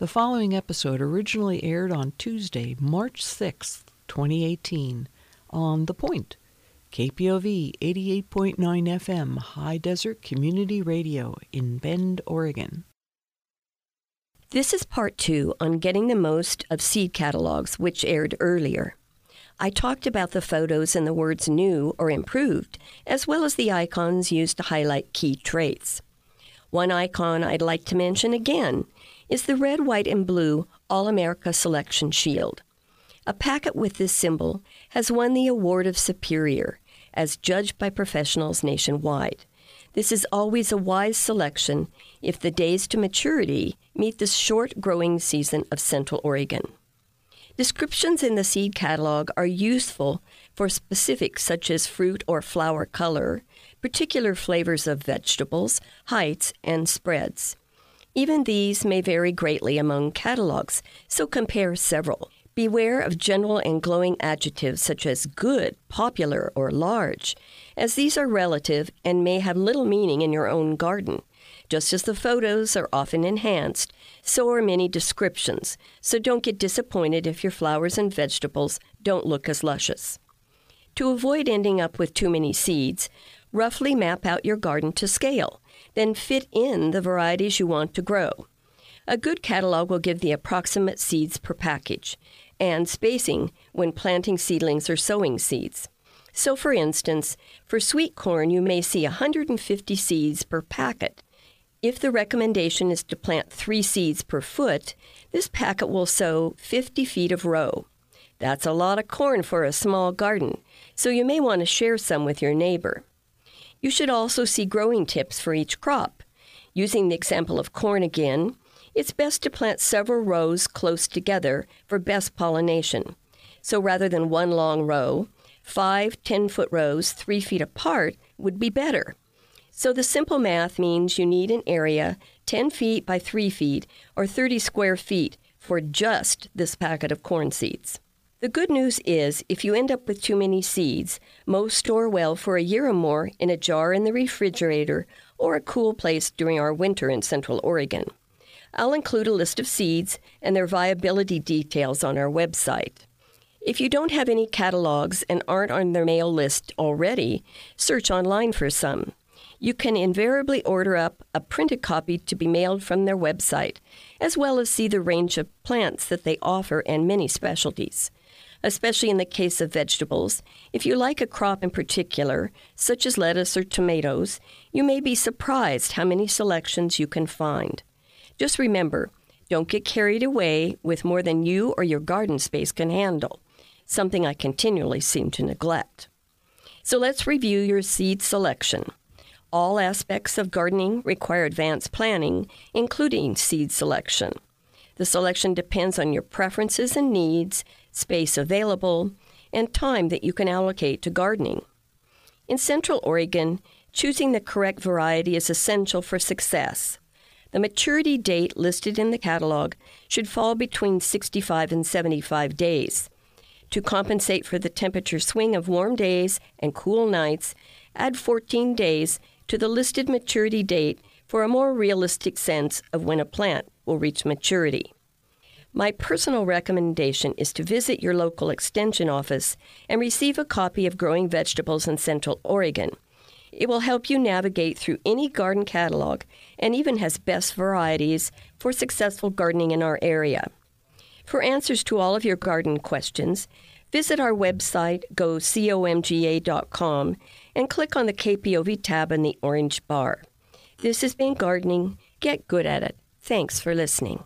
The following episode originally aired on Tuesday, March 6th, 2018, on The Point, KPOV 88.9 FM, High Desert Community Radio in Bend, Oregon. This is part two on getting the most of seed catalogs, which aired earlier. I talked about the photos and the words new or improved, as well as the icons used to highlight key traits. One icon I'd like to mention again is the red, white, and blue All America Selection Shield. A packet with this symbol has won the Award of Superior, as judged by professionals nationwide. This is always a wise selection if the days to maturity meet the short growing season of Central Oregon. Descriptions in the seed catalog are useful for specifics such as fruit or flower color, particular flavors of vegetables, heights, and spreads. Even these may vary greatly among catalogs, so compare several. Beware of general and glowing adjectives such as good, popular, or large, as these are relative and may have little meaning in your own garden. Just as the photos are often enhanced, so are many descriptions, so don't get disappointed if your flowers and vegetables don't look as luscious. To avoid ending up with too many seeds, roughly map out your garden to scale, then fit in the varieties you want to grow. A good catalog will give the approximate seeds per package and spacing when planting seedlings or sowing seeds. So, for instance, for sweet corn, you may see 150 seeds per packet. If the recommendation is to plant three seeds per foot, this packet will sow 50 feet of row. That's a lot of corn for a small garden, so you may want to share some with your neighbor. You should also see growing tips for each crop. Using the example of corn again, it's best to plant several rows close together for best pollination. So rather than one long row, five 10 foot rows three feet apart would be better. So the simple math means you need an area 10 feet by 3 feet or 30 square feet for just this packet of corn seeds. The good news is if you end up with too many seeds, most store well for a year or more in a jar in the refrigerator or a cool place during our winter in Central Oregon. I'll include a list of seeds and their viability details on our website. If you don't have any catalogs and aren't on their mail list already, search online for some. You can invariably order up a printed copy to be mailed from their website, as well as see the range of plants that they offer and many specialties. Especially in the case of vegetables, if you like a crop in particular, such as lettuce or tomatoes, you may be surprised how many selections you can find. Just remember, don't get carried away with more than you or your garden space can handle, something I continually seem to neglect. So let's review your seed selection. All aspects of gardening require advanced planning, including seed selection. The selection depends on your preferences and needs, space available, and time that you can allocate to gardening. In Central Oregon, choosing the correct variety is essential for success. The maturity date listed in the catalog should fall between 65 and 75 days. To compensate for the temperature swing of warm days and cool nights, add 14 days to the listed maturity date for a more realistic sense of when a plant will reach maturity. My personal recommendation is to visit your local extension office and receive a copy of Growing Vegetables in Central Oregon. It will help you navigate through any garden catalog and even has best varieties for successful gardening in our area. For answers to all of your garden questions, visit our website, go comga.com, and click on the KPOV tab in the orange bar. This has been Gardening. Get good at it. Thanks for listening.